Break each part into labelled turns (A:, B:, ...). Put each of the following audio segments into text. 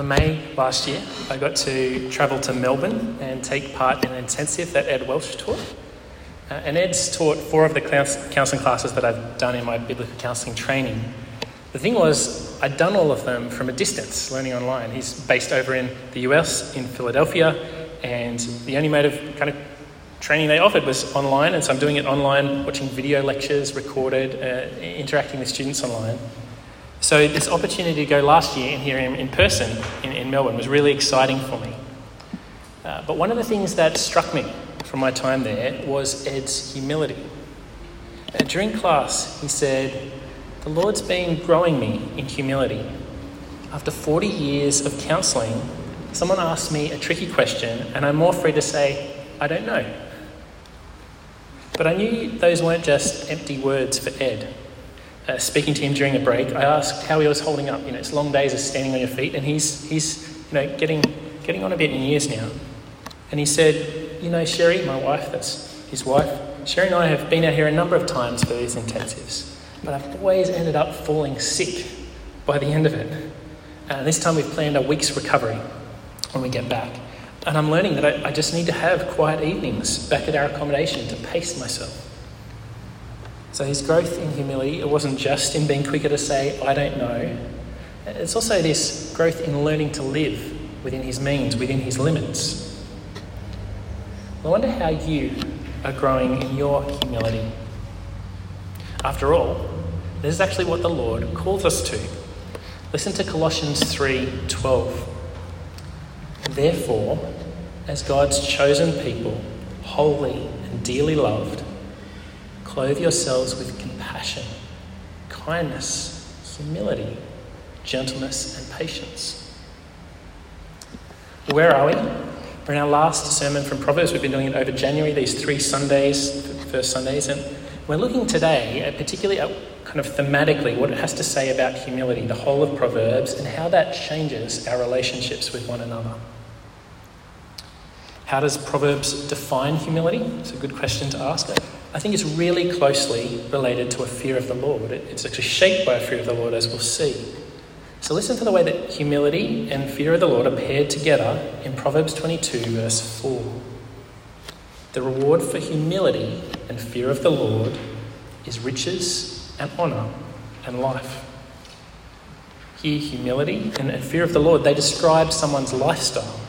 A: In May last year, I got to travel to Melbourne and take part in an intensive that Ed Welch taught. Uh, and Ed's taught four of the counselling classes that I've done in my biblical counselling training. The thing was, I'd done all of them from a distance, learning online. He's based over in the US, in Philadelphia, and the only mode of kind of training they offered was online, and so I'm doing it online, watching video lectures recorded, uh, interacting with students online. So this opportunity to go last year and hear him in person in, in Melbourne was really exciting for me. Uh, but one of the things that struck me from my time there was Ed's humility. Uh, during class, he said, The Lord's been growing me in humility. After 40 years of counselling, someone asked me a tricky question, and I'm more free to say, I don't know. But I knew those weren't just empty words for Ed. Uh, speaking to him during a break, I asked how he was holding up. You know, it's long days of standing on your feet, and he's, he's you know, getting, getting on a bit in years now. And he said, You know, Sherry, my wife, that's his wife, Sherry and I have been out here a number of times for these intensives, but I've always ended up falling sick by the end of it. And this time we've planned a week's recovery when we get back. And I'm learning that I, I just need to have quiet evenings back at our accommodation to pace myself. So his growth in humility, it wasn't just in being quicker to say, I don't know. It's also this growth in learning to live within his means, within his limits. I wonder how you are growing in your humility. After all, this is actually what the Lord calls us to. Listen to Colossians 3:12. Therefore, as God's chosen people, holy and dearly loved, clothe yourselves with compassion, kindness, humility, gentleness, and patience. Where are we? We're in our last sermon from Proverbs. We've been doing it over January, these three Sundays, first Sundays, and we're looking today at particularly at kind of thematically what it has to say about humility, the whole of Proverbs, and how that changes our relationships with one another. How does Proverbs define humility? It's a good question to ask. I think it's really closely related to a fear of the Lord. It's actually shaped by a fear of the Lord, as we'll see. So listen to the way that humility and fear of the Lord are paired together in Proverbs 22, verse 4. The reward for humility and fear of the Lord is riches and honour and life. Here, humility and fear of the Lord, they describe someone's lifestyle.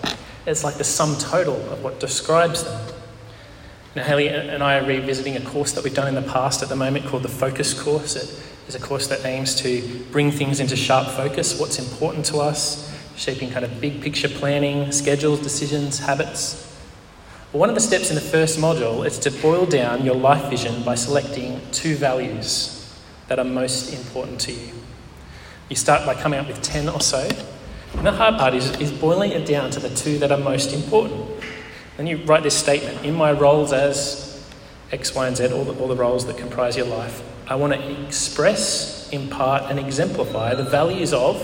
A: It's like the sum total of what describes them. Now, Haley and I are revisiting a course that we've done in the past at the moment called the Focus Course. It is a course that aims to bring things into sharp focus, what's important to us, shaping kind of big picture planning, schedules, decisions, habits. One of the steps in the first module is to boil down your life vision by selecting two values that are most important to you. You start by coming up with 10 or so, and the hard part is, is boiling it down to the two that are most important. Then you write this statement In my roles as X, Y, and Z, all the, all the roles that comprise your life, I want to express, impart, and exemplify the values of,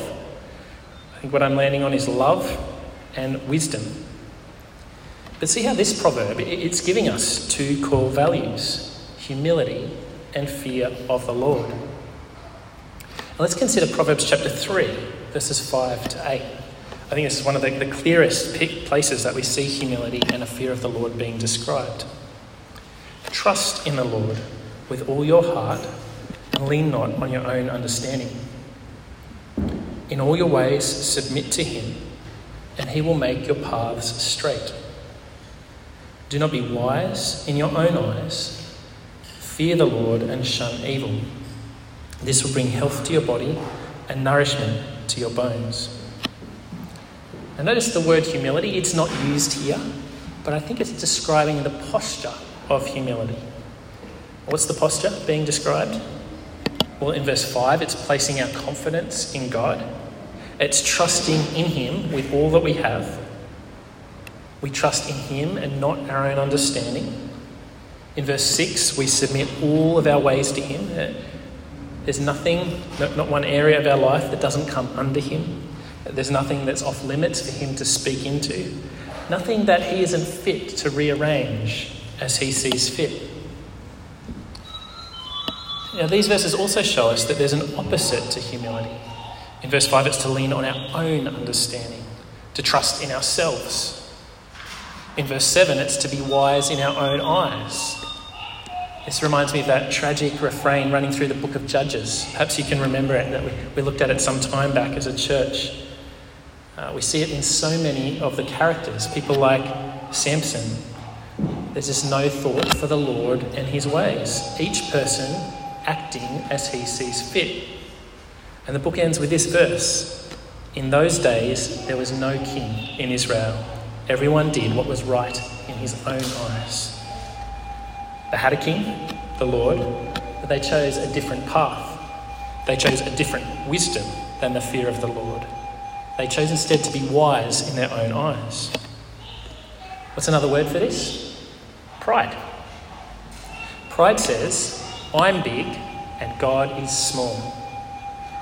A: I think what I'm landing on is love and wisdom. But see how this proverb, it's giving us two core values humility and fear of the Lord. Let's consider Proverbs chapter 3, verses 5 to 8. I think this is one of the, the clearest places that we see humility and a fear of the Lord being described. Trust in the Lord with all your heart and lean not on your own understanding. In all your ways, submit to Him, and He will make your paths straight. Do not be wise in your own eyes. Fear the Lord and shun evil. This will bring health to your body and nourishment to your bones. And notice the word humility, it's not used here, but I think it's describing the posture of humility. What's the posture being described? Well, in verse 5, it's placing our confidence in God. It's trusting in Him with all that we have. We trust in Him and not our own understanding. In verse 6, we submit all of our ways to Him. There's nothing, not one area of our life that doesn't come under Him. There's nothing that's off limits for him to speak into, nothing that he isn't fit to rearrange as he sees fit. Now, these verses also show us that there's an opposite to humility. In verse 5, it's to lean on our own understanding, to trust in ourselves. In verse 7, it's to be wise in our own eyes. This reminds me of that tragic refrain running through the book of Judges. Perhaps you can remember it, that we, we looked at it some time back as a church. Uh, we see it in so many of the characters. People like Samson. There's just no thought for the Lord and his ways. Each person acting as he sees fit. And the book ends with this verse In those days, there was no king in Israel. Everyone did what was right in his own eyes. They had a king, the Lord, but they chose a different path. They chose a different wisdom than the fear of the Lord. They chose instead to be wise in their own eyes. What's another word for this? Pride. Pride says, I'm big and God is small.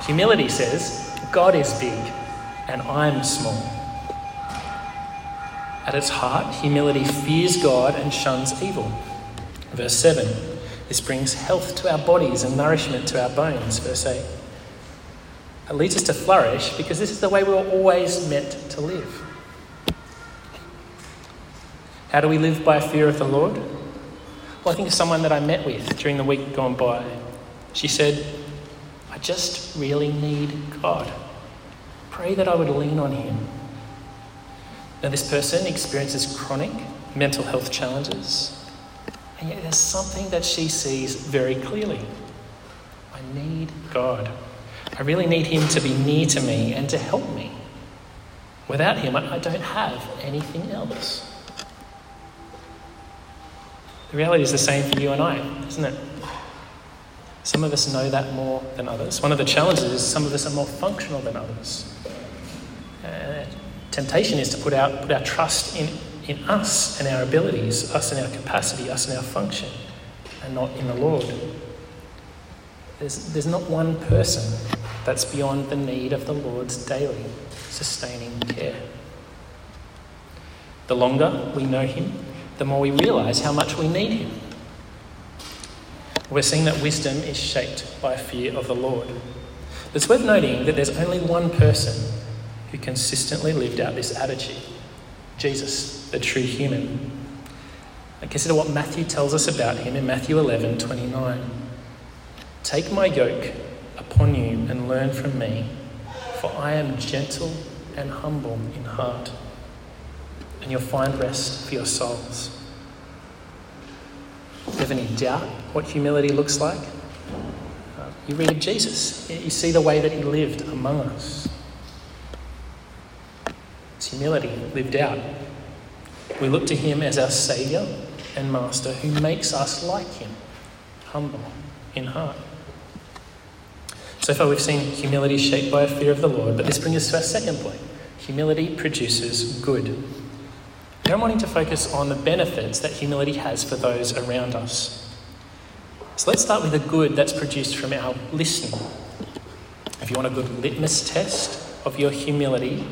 A: Humility says, God is big and I'm small. At its heart, humility fears God and shuns evil. Verse 7 this brings health to our bodies and nourishment to our bones. Verse 8 it leads us to flourish because this is the way we were always meant to live. How do we live by fear of the Lord? Well, I think of someone that I met with during the week gone by. She said, I just really need God. Pray that I would lean on Him. Now, this person experiences chronic mental health challenges, and yet there's something that she sees very clearly. I need God. I really need Him to be near to me and to help me. Without Him, I don't have anything else. The reality is the same for you and I, isn't it? Some of us know that more than others. One of the challenges is some of us are more functional than others. Uh, temptation is to put our, put our trust in, in us and our abilities, us and our capacity, us and our function, and not in the Lord. There's, there's not one person that's beyond the need of the Lord's daily sustaining care. The longer we know Him, the more we realise how much we need Him. We're seeing that wisdom is shaped by fear of the Lord. It's worth noting that there's only one person who consistently lived out this attitude Jesus, the true human. And consider what Matthew tells us about him in Matthew 11 29. Take my yoke upon you and learn from me, for I am gentle and humble in heart, and you'll find rest for your souls. Do you have any doubt what humility looks like? Uh, you read Jesus, you see the way that he lived among us. It's humility lived out. We look to him as our Saviour and Master who makes us like him, humble in heart. So far, we've seen humility shaped by a fear of the Lord, but this brings us to our second point humility produces good. Now I'm wanting to focus on the benefits that humility has for those around us. So let's start with the good that's produced from our listening. If you want a good litmus test of your humility,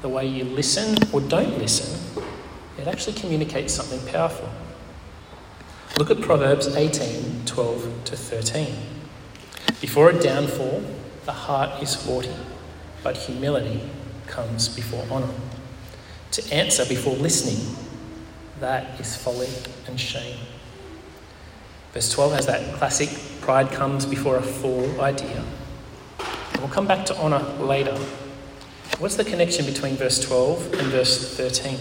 A: the way you listen or don't listen, it actually communicates something powerful. Look at Proverbs 18 12 to 13. Before a downfall, the heart is haughty, but humility comes before honour to answer before listening, that is folly and shame. Verse 12 has that classic pride comes before a fool idea. We'll come back to honour later. What's the connection between verse 12 and verse 13?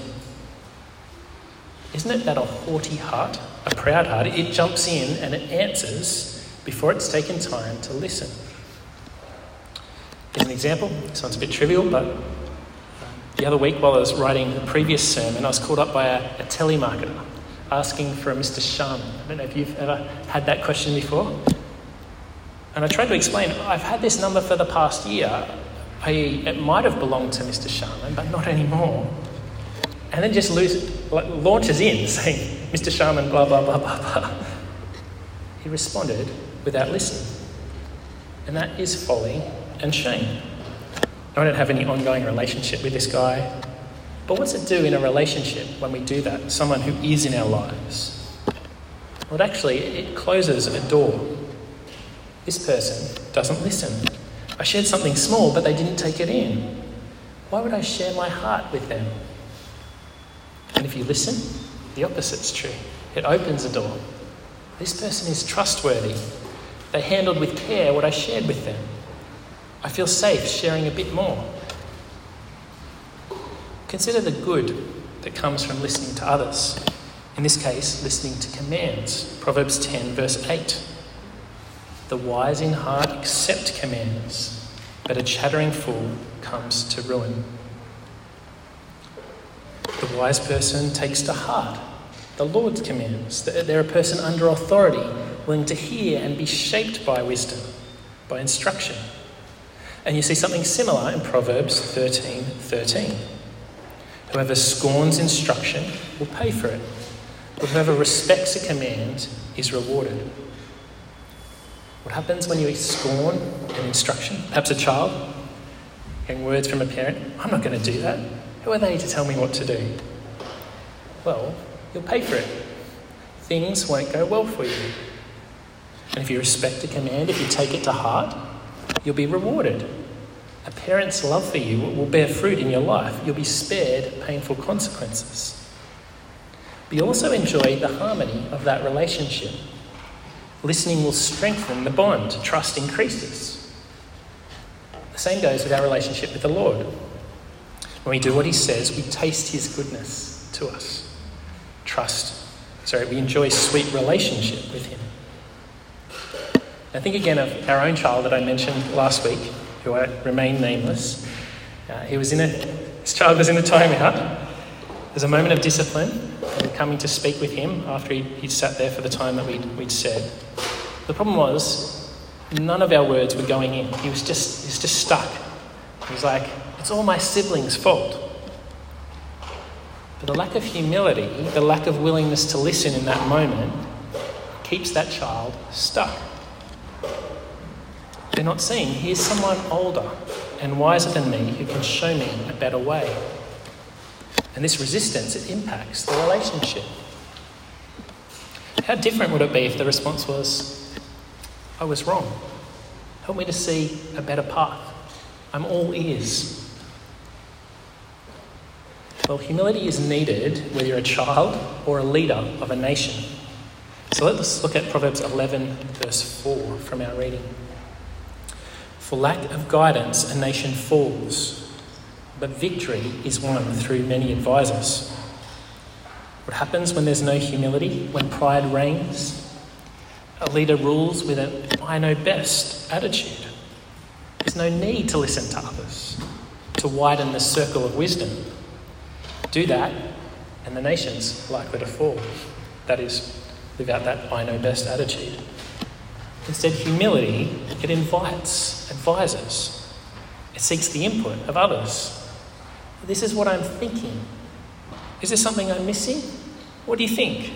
A: Isn't it that a haughty heart, a proud heart, it jumps in and it answers before it's taken time to listen? Here's an example. Sounds one's a bit trivial, but uh, the other week, while I was writing the previous sermon, I was called up by a, a telemarketer asking for a Mr. Sharman. I don't know if you've ever had that question before. And I tried to explain, I've had this number for the past year. I, it might have belonged to Mr. Sharman, but not anymore. And then just lose, like, launches in saying, Mr. Sharman, blah, blah, blah, blah, blah. He responded without listening. And that is folly and shame. I don't have any ongoing relationship with this guy. But what's it do in a relationship when we do that? Someone who is in our lives? Well, it actually, it closes a door. This person doesn't listen. I shared something small, but they didn't take it in. Why would I share my heart with them? And if you listen, the opposite's true. It opens a door. This person is trustworthy. They handled with care what I shared with them. I feel safe sharing a bit more. Consider the good that comes from listening to others. In this case, listening to commands. Proverbs 10, verse 8. The wise in heart accept commands, but a chattering fool comes to ruin. The wise person takes to heart the Lord's commands. They're a person under authority, willing to hear and be shaped by wisdom, by instruction. And you see something similar in Proverbs 13 13. Whoever scorns instruction will pay for it, but whoever respects a command is rewarded. What happens when you scorn an instruction? Perhaps a child hearing words from a parent, I'm not going to do that. Who are they to tell me what to do? Well, you'll pay for it. Things won't go well for you. And if you respect a command, if you take it to heart, you'll be rewarded. A parent's love for you will bear fruit in your life. You'll be spared painful consequences. But you also enjoy the harmony of that relationship. Listening will strengthen the bond, trust increases. The same goes with our relationship with the Lord. When we do what He says, we taste His goodness to us. Trust. Sorry, we enjoy sweet relationship with Him. Now, think again of our own child that I mentioned last week, who I remain nameless. Uh, he was in a, this child was in a timeout. There's a moment of discipline coming to speak with him after he'd, he'd sat there for the time that we'd, we'd said. The problem was, none of our words were going in. He was just, he was just stuck. He was like, it's all my siblings' fault. But the lack of humility, the lack of willingness to listen in that moment, keeps that child stuck. They're not seeing, here's someone older and wiser than me who can show me a better way. And this resistance, it impacts the relationship. How different would it be if the response was, I was wrong. Help me to see a better path. I'm all ears. Well, humility is needed whether you're a child or a leader of a nation. So let's look at Proverbs 11, verse 4 from our reading. For lack of guidance, a nation falls, but victory is won through many advisors. What happens when there's no humility, when pride reigns? A leader rules with an I know best attitude. There's no need to listen to others, to widen the circle of wisdom. Do that, and the nation's likely to fall. That is, live out that I know best attitude. Instead, humility, it invites, advises, it seeks the input of others. This is what I'm thinking. Is there something I'm missing? What do you think?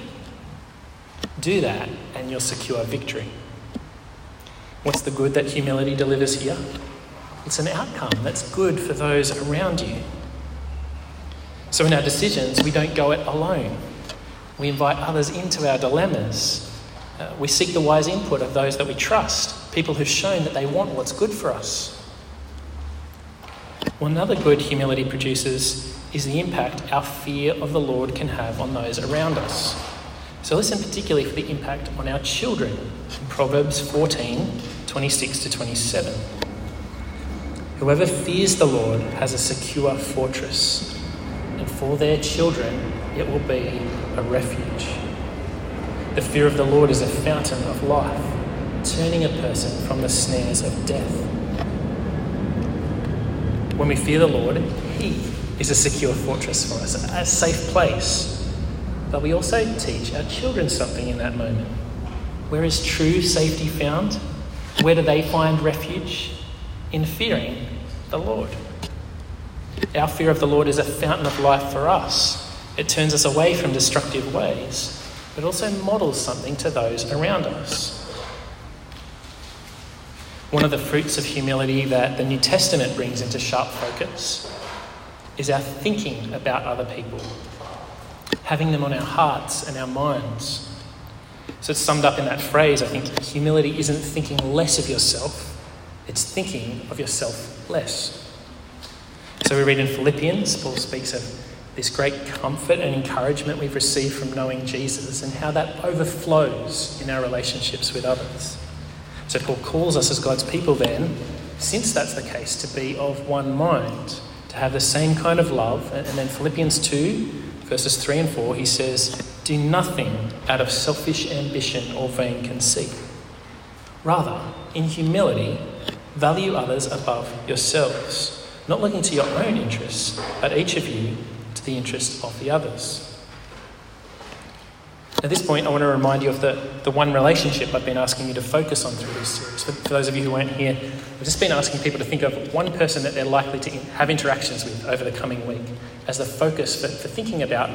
A: Do that, and you'll secure victory. What's the good that humility delivers here? It's an outcome that's good for those around you. So, in our decisions, we don't go it alone. We invite others into our dilemmas uh, we seek the wise input of those that we trust, people who've shown that they want what's good for us. Well, another good humility produces is the impact our fear of the Lord can have on those around us. So, listen particularly for the impact on our children in Proverbs 14 26 to 27. Whoever fears the Lord has a secure fortress, and for their children it will be a refuge. The fear of the Lord is a fountain of life, turning a person from the snares of death. When we fear the Lord, He is a secure fortress for us, a safe place. But we also teach our children something in that moment. Where is true safety found? Where do they find refuge? In fearing the Lord. Our fear of the Lord is a fountain of life for us. It turns us away from destructive ways but also models something to those around us. One of the fruits of humility that the New Testament brings into sharp focus is our thinking about other people, having them on our hearts and our minds. So it's summed up in that phrase I think humility isn't thinking less of yourself, It's thinking of yourself less. So we read in Philippians, Paul speaks of this great comfort and encouragement we've received from knowing Jesus and how that overflows in our relationships with others. So Paul calls us as God's people then, since that's the case, to be of one mind, to have the same kind of love. And then Philippians 2, verses 3 and 4, he says, Do nothing out of selfish ambition or vain conceit. Rather, in humility, value others above yourselves, not looking to your own interests, but each of you the interest of the others. At this point, I want to remind you of the, the one relationship I've been asking you to focus on through this series. For, for those of you who weren't here, I've just been asking people to think of one person that they're likely to have interactions with over the coming week as the focus for, for thinking about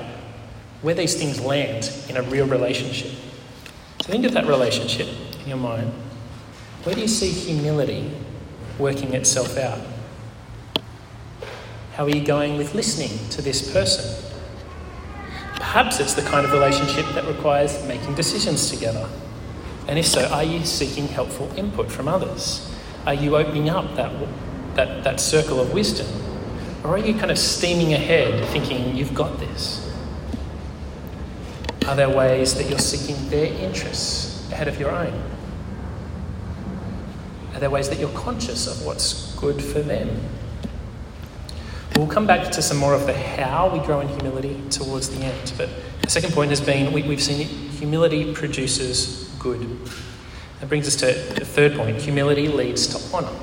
A: where these things land in a real relationship. So think of that relationship in your mind. Where do you see humility working itself out? How are you going with listening to this person? Perhaps it's the kind of relationship that requires making decisions together. And if so, are you seeking helpful input from others? Are you opening up that, that, that circle of wisdom? Or are you kind of steaming ahead thinking you've got this? Are there ways that you're seeking their interests ahead of your own? Are there ways that you're conscious of what's good for them? We'll come back to some more of the how we grow in humility towards the end. But the second point has been we, have seen humility produces good. That brings us to the third point humility leads to honour.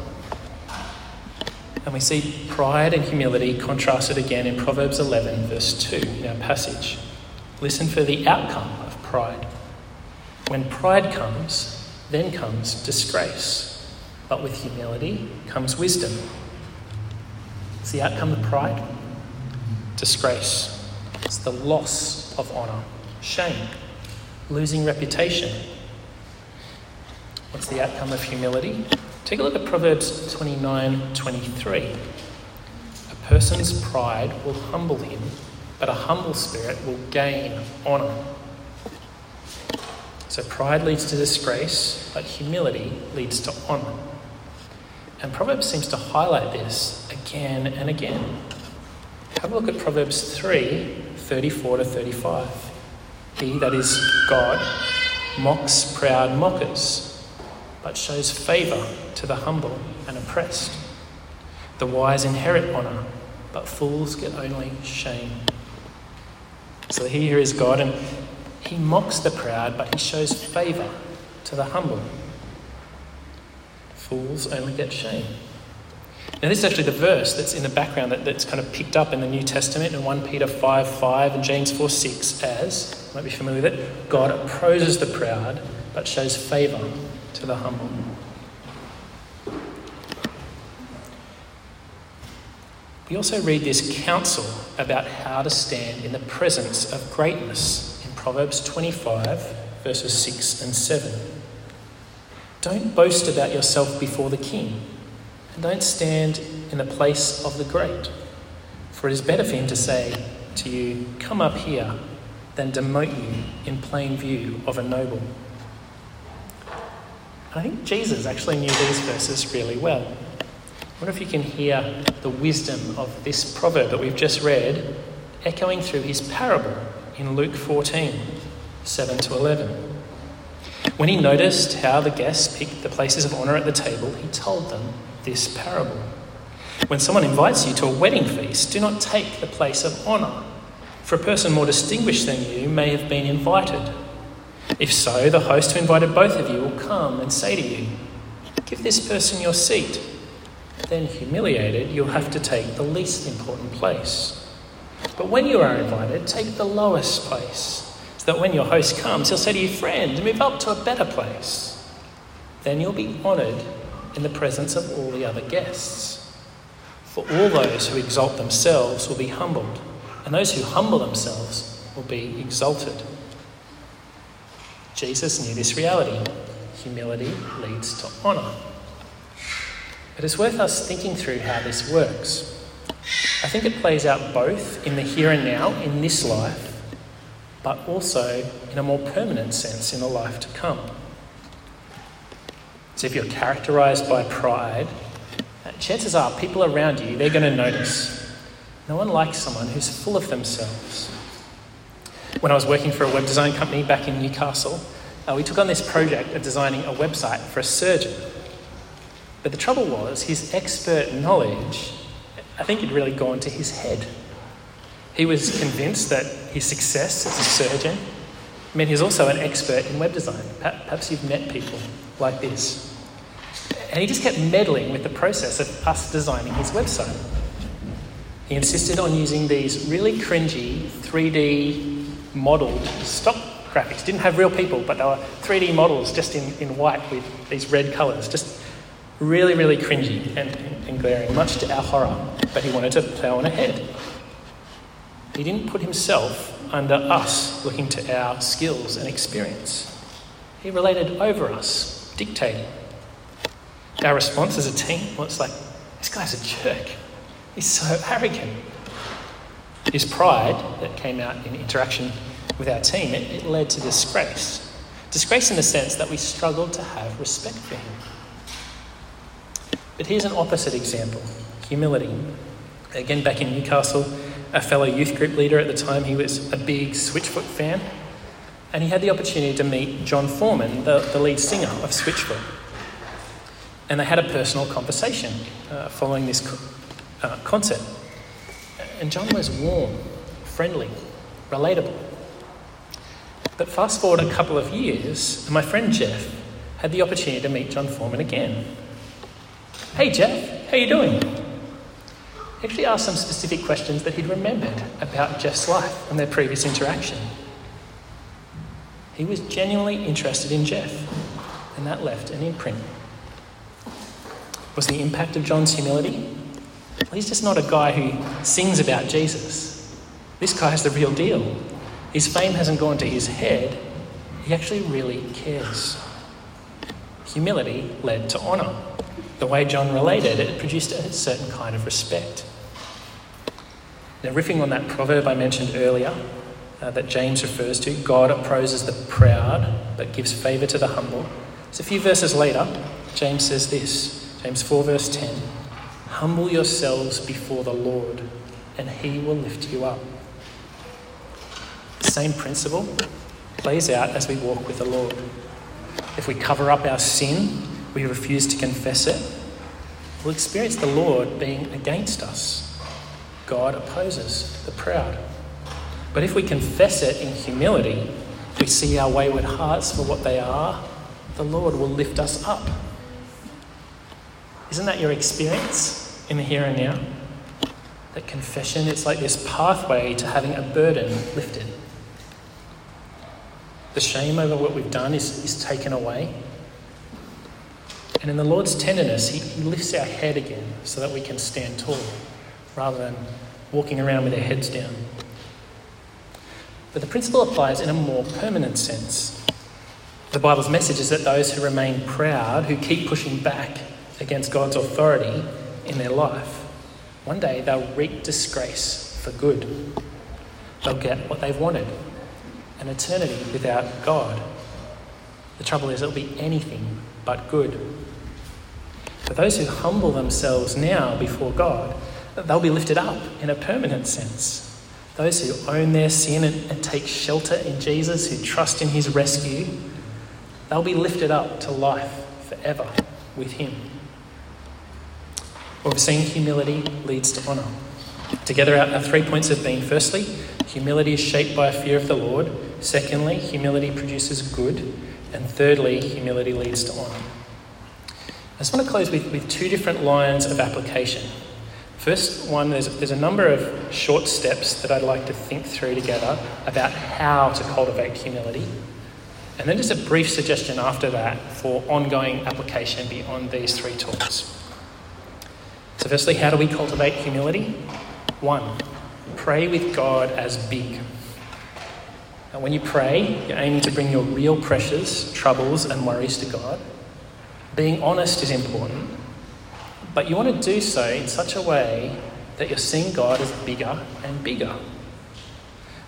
A: And we see pride and humility contrasted again in Proverbs 11, verse 2 in our passage. Listen for the outcome of pride. When pride comes, then comes disgrace. But with humility comes wisdom. It's the outcome of pride, disgrace. It's the loss of honour, shame, losing reputation. What's the outcome of humility? Take a look at Proverbs 29 23. A person's pride will humble him, but a humble spirit will gain honour. So pride leads to disgrace, but humility leads to honour. And Proverbs seems to highlight this again and again. Have a look at Proverbs 3 34 to 35. He, that is God, mocks proud mockers, but shows favour to the humble and oppressed. The wise inherit honour, but fools get only shame. So here is God, and he mocks the proud, but he shows favour to the humble. Fools only get shame. Now, this is actually the verse that's in the background that, that's kind of picked up in the New Testament in 1 Peter 5 5 and James 4 6 as, might be familiar with it, God opposes the proud but shows favour to the humble. We also read this counsel about how to stand in the presence of greatness in Proverbs 25, verses 6 and 7. Don't boast about yourself before the king, and don't stand in the place of the great. For it is better for him to say to you, Come up here, than demote you in plain view of a noble. I think Jesus actually knew these verses really well. I wonder if you can hear the wisdom of this proverb that we've just read echoing through his parable in Luke 14 7 to 11. When he noticed how the guests picked the places of honour at the table, he told them this parable. When someone invites you to a wedding feast, do not take the place of honour, for a person more distinguished than you may have been invited. If so, the host who invited both of you will come and say to you, Give this person your seat. Then, humiliated, you'll have to take the least important place. But when you are invited, take the lowest place that when your host comes, he'll say to you, Friend, move up to a better place. Then you'll be honoured in the presence of all the other guests. For all those who exalt themselves will be humbled, and those who humble themselves will be exalted. Jesus knew this reality. Humility leads to honour. But it's worth us thinking through how this works. I think it plays out both in the here and now, in this life, but also in a more permanent sense in the life to come. So if you're characterized by pride, uh, chances are people around you, they're going to notice. No one likes someone who's full of themselves. When I was working for a web design company back in Newcastle, uh, we took on this project of designing a website for a surgeon. But the trouble was, his expert knowledge, I think, had really gone to his head. He was convinced that his success as a surgeon meant he's also an expert in web design. Perhaps you've met people like this. And he just kept meddling with the process of us designing his website. He insisted on using these really cringy 3D modelled stock graphics. Didn't have real people, but they were 3D models just in, in white with these red colours. Just really, really cringy and, and glaring, much to our horror. But he wanted to plough on ahead. He didn't put himself under us, looking to our skills and experience. He related over us, dictating. Our response as a team was like, this guy's a jerk. He's so arrogant. His pride that came out in interaction with our team, it, it led to disgrace. Disgrace in the sense that we struggled to have respect for him. But here's an opposite example humility. Again, back in Newcastle, a fellow youth group leader at the time, he was a big Switchfoot fan, and he had the opportunity to meet Jon Foreman, the, the lead singer of Switchfoot. And they had a personal conversation uh, following this co- uh, concert. And Jon was warm, friendly, relatable. But fast forward a couple of years, and my friend Jeff had the opportunity to meet Jon Foreman again. Hey Jeff, how you doing? He actually asked some specific questions that he'd remembered about Jeff's life and their previous interaction. He was genuinely interested in Jeff, and that left an imprint. Was the impact of Jon's humility? Well, he's just not a guy who sings about Jesus. This guy is the real deal. His fame hasn't gone to his head, he actually really cares. Humility led to honour. The way Jon related, it produced a certain kind of respect. Now, riffing on that proverb I mentioned earlier uh, that James refers to, God opposes the proud but gives favour to the humble. So, a few verses later, James says this James 4, verse 10 Humble yourselves before the Lord, and he will lift you up The same principle plays out as we walk with the Lord. If we cover up our sin, we refuse to confess it, we'll experience the Lord being against us. God opposes the proud. But if we confess it in humility, we see our wayward hearts for what they are, the Lord will lift us up. Isn't that your experience in the here and now? That confession, it's like this pathway to having a burden lifted. The shame over what we've done is, is taken away. And in the Lord's tenderness, he, he lifts our head again so that we can stand tall rather than walking around with their heads down. But the principle applies in a more permanent sense. The Bible's message is that those who remain proud, who keep pushing back against God's authority in their life, one day they'll reap disgrace for good. They'll get what they've wanted an eternity without God. The trouble is, it'll be anything but good. For those who humble themselves now before God, they'll be lifted up in a permanent sense. Those who own their sin and, and take shelter in Jesus, who trust in his rescue, they'll be lifted up to life forever with him. We've seen humility leads to honour. Together, our, our three points have been firstly, humility is shaped by a fear of the Lord. Secondly, humility produces good. And thirdly, humility leads to honour. I just want to close with, with two different lines of application. First one, there's, there's a number of short steps that I'd like to think through together about how to cultivate humility. And then just a brief suggestion after that for ongoing application beyond these three talks. So, firstly, how do we cultivate humility? One, pray with God as big. And when you pray, you're aiming to bring your real pressures, troubles, and worries to God. Being honest is important, but you want to do so in such a way that you're seeing God as bigger and bigger,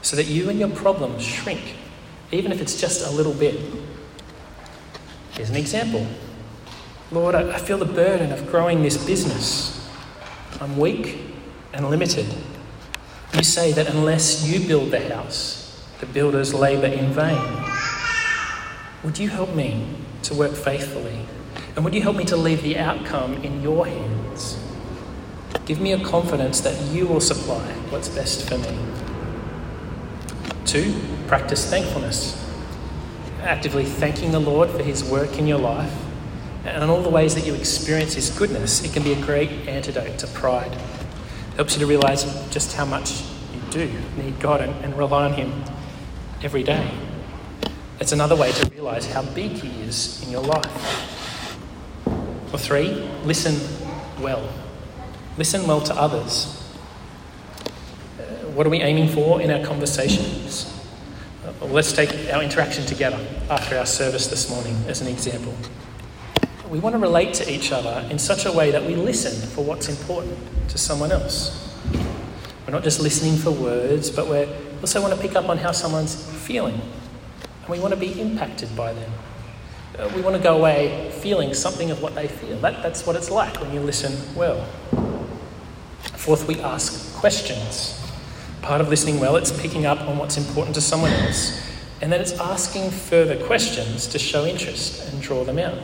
A: so that you and your problems shrink, even if it's just a little bit. Here's an example Lord, I feel the burden of growing this business. I'm weak and limited. You say that unless you build the house, the builders labour in vain. Would you help me to work faithfully? And would you help me to leave the outcome in your hands? Give me a confidence that you will supply what's best for me. Two, practice thankfulness. Actively thanking the Lord for his work in your life and in all the ways that you experience his goodness, it can be a great antidote to pride. It helps you to realize just how much you do need God and, and rely on him every day. It's another way to realize how big He is in your life. Or three, listen well. Listen well to others. Uh, what are we aiming for in our conversations? Uh, well, let's take our interaction together after our service this morning as an example. We want to relate to each other in such a way that we listen for what's important to someone else. We're not just listening for words, but we also want to pick up on how someone's feeling and we want to be impacted by them. Uh, we want to go away feeling something of what they feel. That, that's what it's like when you listen well. Fourth, we ask questions. Part of listening well, it's picking up on what's important to someone else, and then it's asking further questions to show interest and draw them out.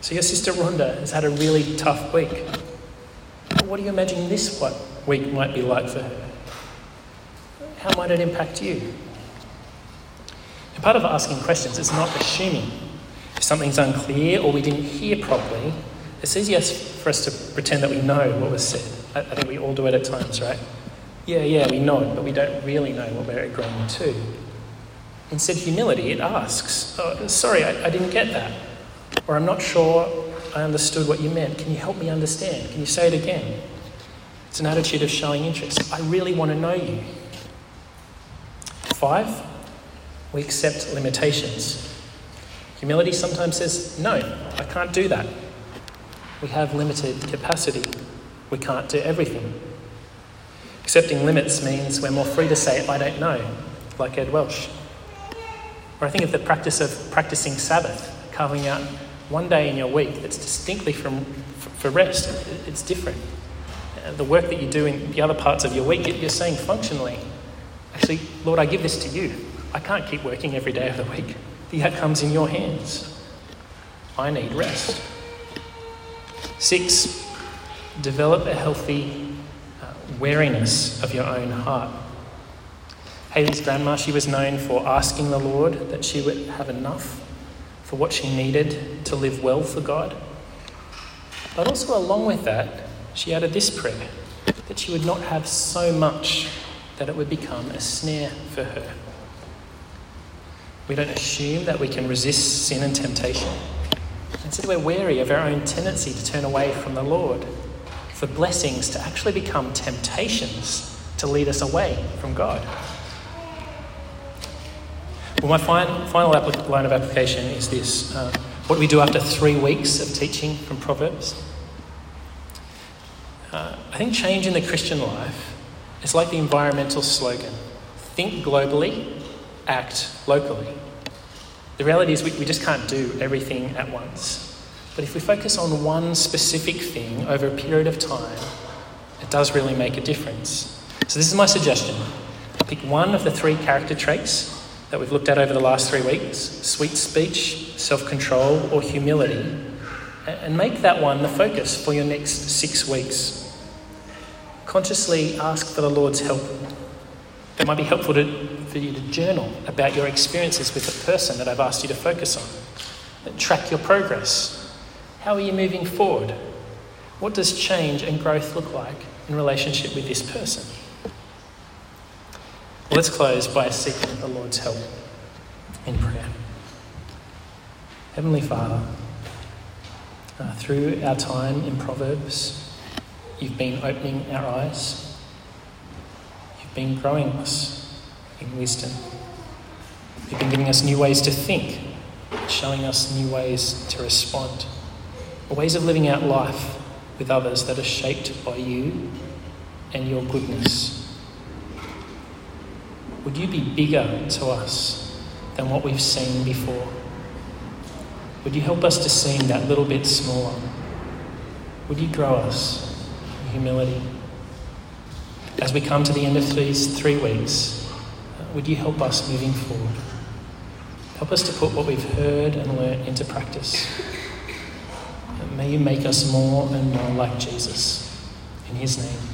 A: So, your sister Rhonda has had a really tough week. What do you imagine this week might be like for her? How might it impact you? And part of asking questions is not assuming. If something's unclear or we didn't hear properly, it's easier for us to pretend that we know what was said. I, I think we all do it at times, right? Yeah, yeah, we know but we don't really know what we're agreeing to. Instead, humility, it asks, oh, Sorry, I, I didn't get that. Or I'm not sure I understood what you meant. Can you help me understand? Can you say it again? It's an attitude of showing interest. I really want to know you. Five, we accept limitations. Humility sometimes says, No, I can't do that. We have limited capacity. We can't do everything. Accepting limits means we're more free to say, I don't know, like Ed Welch. Or I think of the practice of practicing Sabbath, carving out one day in your week that's distinctly from, for rest. It's different. Uh, the work that you do in the other parts of your week, you're saying functionally, actually, Lord, I give this to you. I can't keep working every day of the week. The outcome's in your hands. I need rest. Six, develop a healthy uh, wariness of your own heart. Haley's grandma, she was known for asking the Lord that she would have enough for what she needed to live well for God. But also, along with that, she added this prayer that she would not have so much that it would become a snare for her. We don't assume that we can resist sin and temptation. Instead, we're wary of our own tendency to turn away from the Lord, for blessings to actually become temptations to lead us away from God. Well, my final, line of application is this uh, what we do after three weeks of teaching from Proverbs? Uh, I think change in the Christian life is like the environmental slogan think globally, act locally. The reality is, we, we just can't do everything at once. But if we focus on one specific thing over a period of time, it does really make a difference. So, this is my suggestion pick one of the three character traits that we've looked at over the last three weeks sweet speech, self control, or humility and make that one the focus for your next six weeks. Consciously ask for the Lord's help it might be helpful to, for you to journal about your experiences with the person that I've asked you to focus on. Track your progress. How are you moving forward? What does change and growth look like in relationship with this person? Let's close by seeking the Lord's help in prayer. Heavenly Father, uh, through our time in Proverbs, you've been opening our eyes you've been growing us in wisdom. You've been giving us new ways to think, showing us new ways to respond, ways of living out life with others that are shaped by you and your goodness. Would you be bigger to us than what we've seen before? Would you help us to seem that little bit smaller? Would you grow us in humility? As we come to the end of these three weeks, would you help us moving forward? Help us to put what we've heard and learnt into practice. May you make us more and more like Jesus. In his name.